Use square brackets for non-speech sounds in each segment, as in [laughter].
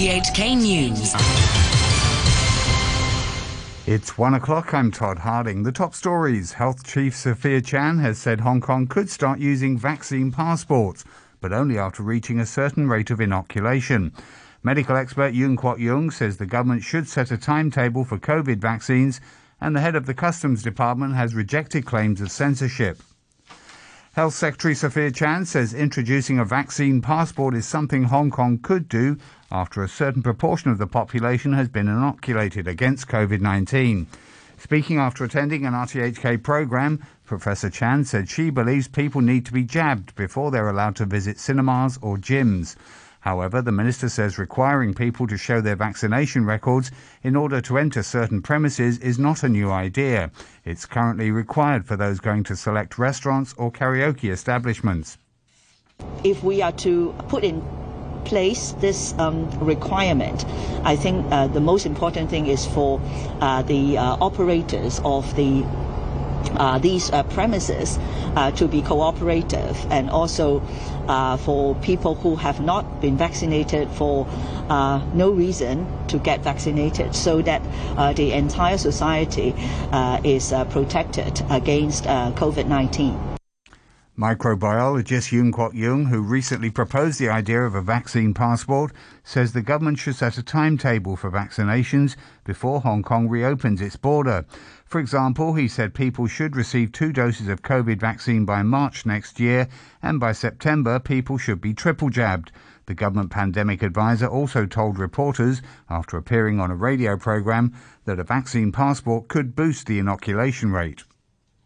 RTHK News. It's one o'clock. I'm Todd Harding. The top stories. Health Chief Sophia Chan has said Hong Kong could start using vaccine passports, but only after reaching a certain rate of inoculation. Medical expert Yuen Kwok Yung says the government should set a timetable for COVID vaccines, and the head of the Customs Department has rejected claims of censorship. Health Secretary Sophia Chan says introducing a vaccine passport is something Hong Kong could do after a certain proportion of the population has been inoculated against COVID 19. Speaking after attending an RTHK program, Professor Chan said she believes people need to be jabbed before they're allowed to visit cinemas or gyms. However, the minister says requiring people to show their vaccination records in order to enter certain premises is not a new idea. It's currently required for those going to select restaurants or karaoke establishments. If we are to put in place this um, requirement, I think uh, the most important thing is for uh, the uh, operators of the uh, these uh, premises uh, to be cooperative and also uh, for people who have not been vaccinated for uh, no reason to get vaccinated so that uh, the entire society is protected against COVID 19. Microbiologist Yuen Kwok Yung, who recently proposed the idea of a vaccine passport, says the government should set a timetable for vaccinations before Hong Kong reopens its border. For example, he said people should receive two doses of COVID vaccine by March next year, and by September, people should be triple jabbed. The government pandemic advisor also told reporters, after appearing on a radio program, that a vaccine passport could boost the inoculation rate.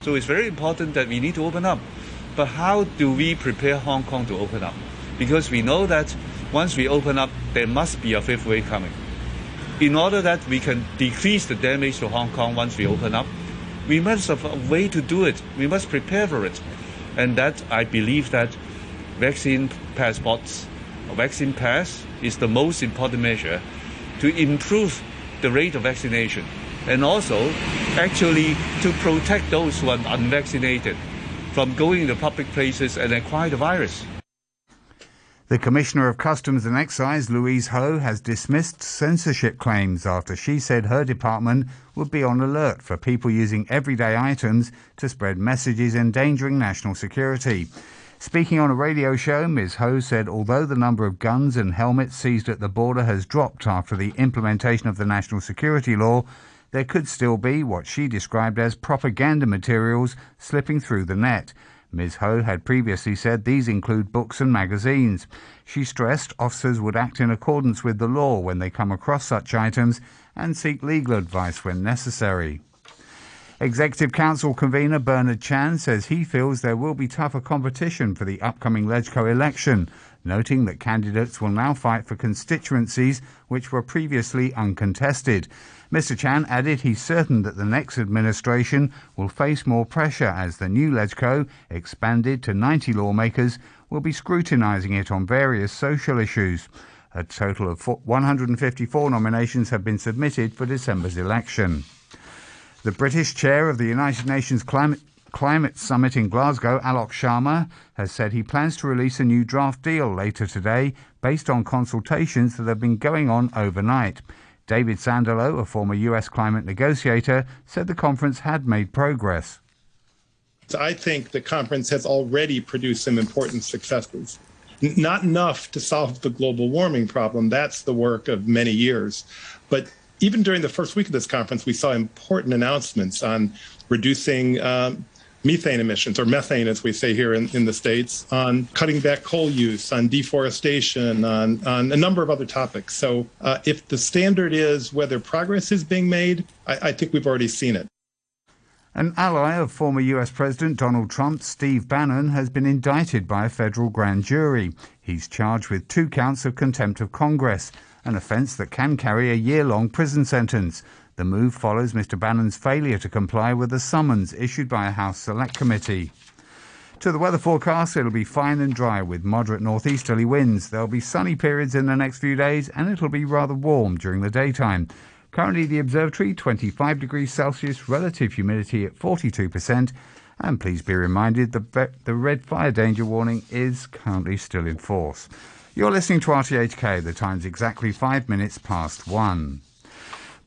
So it's very important that we need to open up. But how do we prepare Hong Kong to open up? Because we know that once we open up, there must be a fifth wave coming. In order that we can decrease the damage to Hong Kong once we open up, we must have a way to do it. We must prepare for it. And that I believe that vaccine passports, vaccine pass is the most important measure to improve the rate of vaccination and also actually to protect those who are unvaccinated from going to public places and acquire the virus. The Commissioner of Customs and Excise, Louise Ho, has dismissed censorship claims after she said her department would be on alert for people using everyday items to spread messages endangering national security. Speaking on a radio show, Ms. Ho said although the number of guns and helmets seized at the border has dropped after the implementation of the national security law, there could still be what she described as propaganda materials slipping through the net. Ms. Ho had previously said these include books and magazines. She stressed officers would act in accordance with the law when they come across such items and seek legal advice when necessary. Executive Council convener Bernard Chan says he feels there will be tougher competition for the upcoming LegCo election, noting that candidates will now fight for constituencies which were previously uncontested. Mr. Chan added he's certain that the next administration will face more pressure as the new LegCo, expanded to 90 lawmakers, will be scrutinising it on various social issues. A total of 154 nominations have been submitted for December's election. The British chair of the United Nations Climate Climate Summit in Glasgow, Alok Sharma, has said he plans to release a new draft deal later today based on consultations that have been going on overnight. David Sandalow, a former US climate negotiator, said the conference had made progress. I think the conference has already produced some important successes. Not enough to solve the global warming problem, that's the work of many years. But even during the first week of this conference, we saw important announcements on reducing um, methane emissions, or methane as we say here in, in the States, on cutting back coal use, on deforestation, on, on a number of other topics. So uh, if the standard is whether progress is being made, I, I think we've already seen it. An ally of former US President Donald Trump, Steve Bannon, has been indicted by a federal grand jury. He's charged with two counts of contempt of Congress, an offence that can carry a year long prison sentence. The move follows Mr. Bannon's failure to comply with a summons issued by a House Select Committee. To the weather forecast, it'll be fine and dry with moderate northeasterly winds. There'll be sunny periods in the next few days and it'll be rather warm during the daytime. Currently, the observatory 25 degrees Celsius, relative humidity at 42%. And please be reminded that the red fire danger warning is currently still in force. You're listening to RTHK. The time's exactly five minutes past one.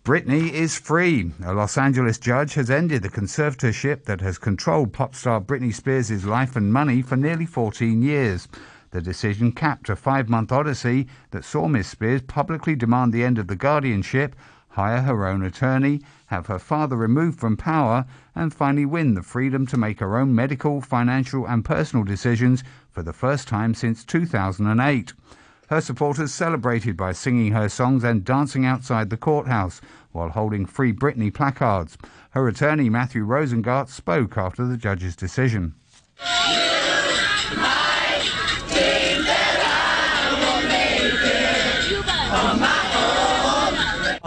Britney is free. A Los Angeles judge has ended the conservatorship that has controlled pop star Britney Spears' life and money for nearly 14 years. The decision capped a five month odyssey that saw Miss Spears publicly demand the end of the guardianship, hire her own attorney, have her father removed from power, and finally win the freedom to make her own medical, financial, and personal decisions for the first time since 2008. Her supporters celebrated by singing her songs and dancing outside the courthouse while holding Free Britney placards. Her attorney, Matthew Rosengart, spoke after the judge's decision. [laughs] Ah!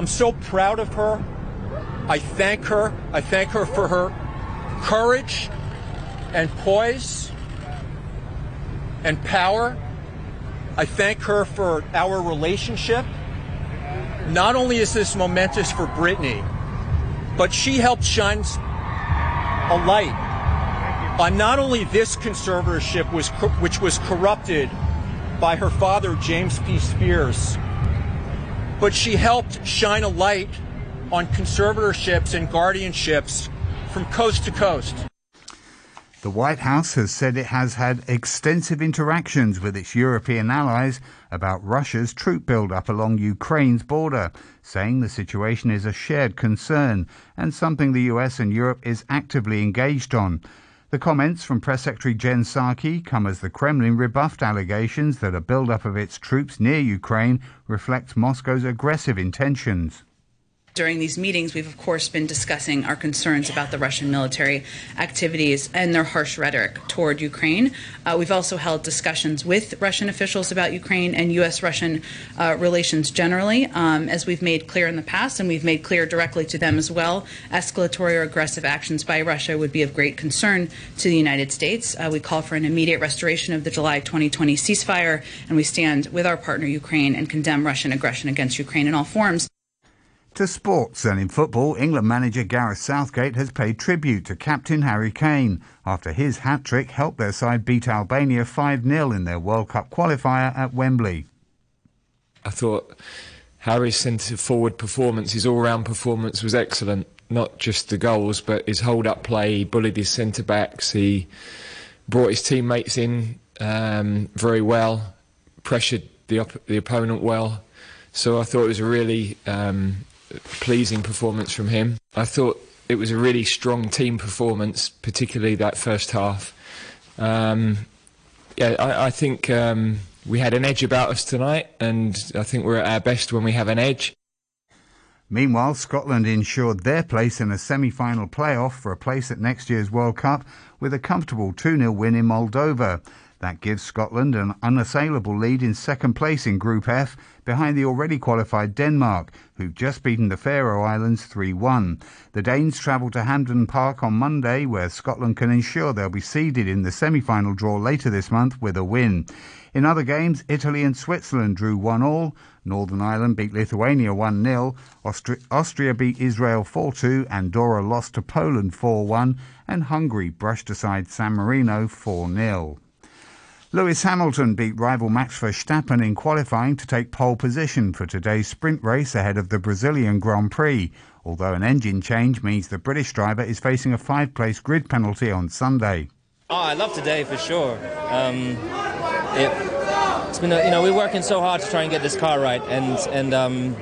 I'm so proud of her. I thank her. I thank her for her courage and poise and power I thank her for our relationship. Not only is this momentous for Britney, but she helped shine a light on not only this conservatorship, which was corrupted by her father, James P. Spears, but she helped shine a light on conservatorships and guardianships from coast to coast. The White House has said it has had extensive interactions with its European allies about Russia's troop build-up along Ukraine's border, saying the situation is a shared concern and something the US and Europe is actively engaged on. The comments from Press Secretary Jen Psaki come as the Kremlin rebuffed allegations that a build-up of its troops near Ukraine reflects Moscow's aggressive intentions. During these meetings, we've of course been discussing our concerns about the Russian military activities and their harsh rhetoric toward Ukraine. Uh, we've also held discussions with Russian officials about Ukraine and U.S. Russian uh, relations generally, um, as we've made clear in the past, and we've made clear directly to them as well. Escalatory or aggressive actions by Russia would be of great concern to the United States. Uh, we call for an immediate restoration of the July 2020 ceasefire, and we stand with our partner Ukraine and condemn Russian aggression against Ukraine in all forms. To sports and in football, England manager Gareth Southgate has paid tribute to captain Harry Kane after his hat trick helped their side beat Albania 5 0 in their World Cup qualifier at Wembley. I thought Harry's centre forward performance, his all round performance was excellent. Not just the goals, but his hold up play, he bullied his centre backs, he brought his teammates in um, very well, pressured the, op- the opponent well. So I thought it was a really um, pleasing performance from him. I thought it was a really strong team performance, particularly that first half. Um, yeah, I, I think um, we had an edge about us tonight, and I think we're at our best when we have an edge. Meanwhile, Scotland ensured their place in a semi final playoff for a place at next year's World Cup with a comfortable 2 0 win in Moldova. That gives Scotland an unassailable lead in second place in Group F behind the already qualified Denmark, who've just beaten the Faroe Islands 3 1. The Danes travel to Hampden Park on Monday, where Scotland can ensure they'll be seeded in the semi final draw later this month with a win. In other games, Italy and Switzerland drew 1 all, Northern Ireland beat Lithuania 1 0, Austri- Austria beat Israel 4 2, Andorra lost to Poland 4 1, and Hungary brushed aside San Marino 4 0. Lewis Hamilton beat rival Max Verstappen in qualifying to take pole position for today's sprint race ahead of the Brazilian Grand Prix, although an engine change means the British driver is facing a five place grid penalty on Sunday. Oh, I love today for sure. Um, it, has been, a, you know, we're working so hard to try and get this car right, and and um,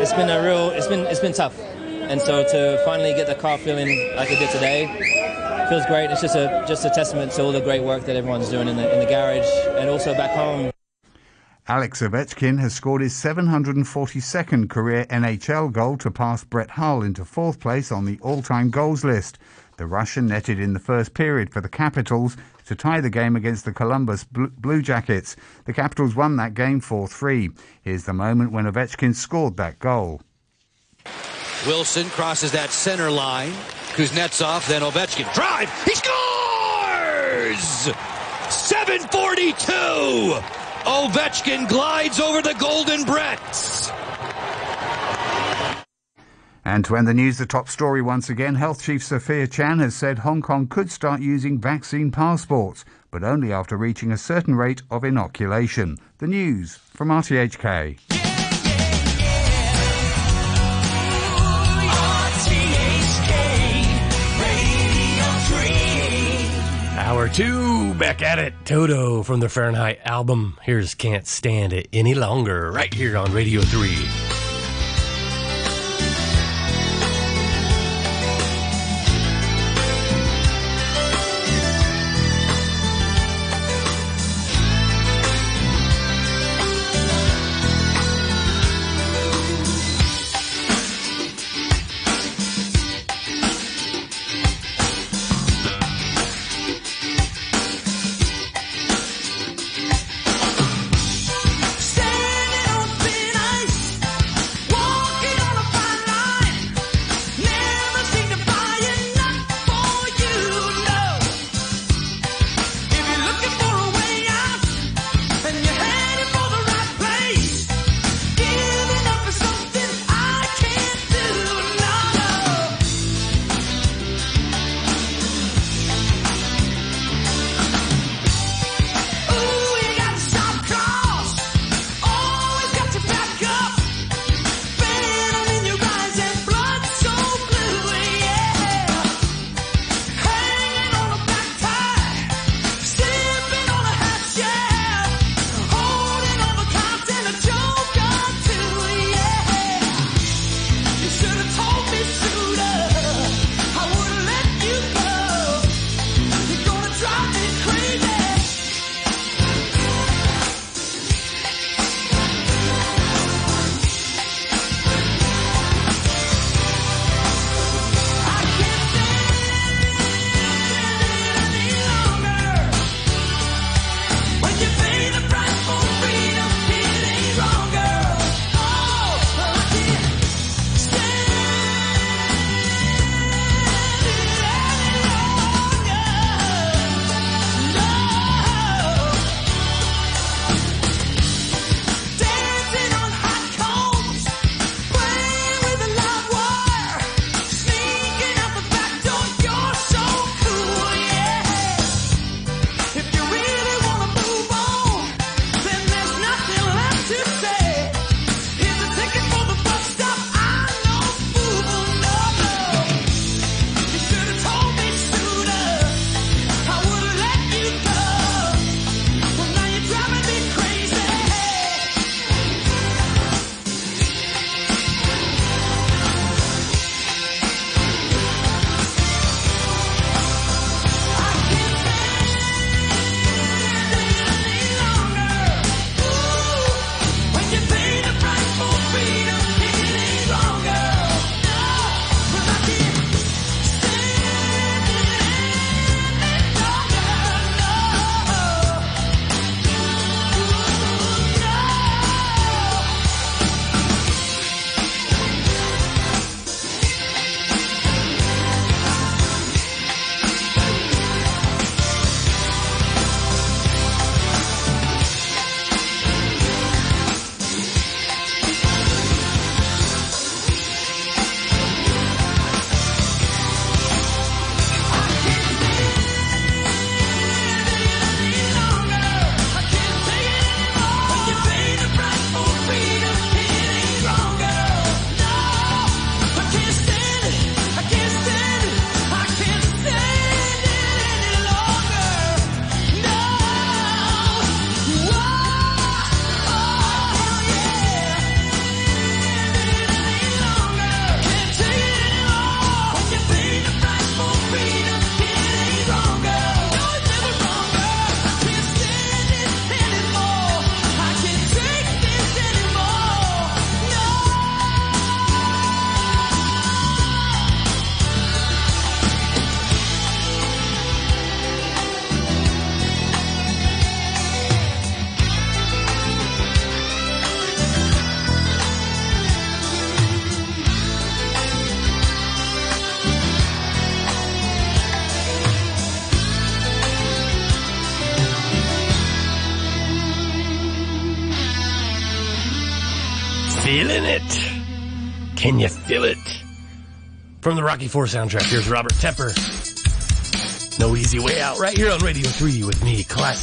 it's been a real, it's been it's been tough, and so to finally get the car feeling like it did today, feels great. It's just a just a testament to all the great work that everyone's doing in the in the garage and also back home. Alex Ovechkin has scored his 742nd career NHL goal to pass Brett Hull into fourth place on the all-time goals list. The Russian netted in the first period for the Capitals to tie the game against the Columbus Blue Jackets. The Capitals won that game 4-3. Here's the moment when Ovechkin scored that goal. Wilson crosses that center line. Kuznetsov, then Ovechkin. Drive! He scores! 742! Ovechkin glides over the Golden Bretts. And to end the news, the top story once again, Health Chief Sophia Chan has said Hong Kong could start using vaccine passports, but only after reaching a certain rate of inoculation. The news from RTHK. Hour two, back at it. Toto from the Fahrenheit album. Here's Can't Stand It Any Longer, right here on Radio 3. do it. From the Rocky Four soundtrack, here's Robert Tepper. No easy way out right here on Radio 3 with me, Class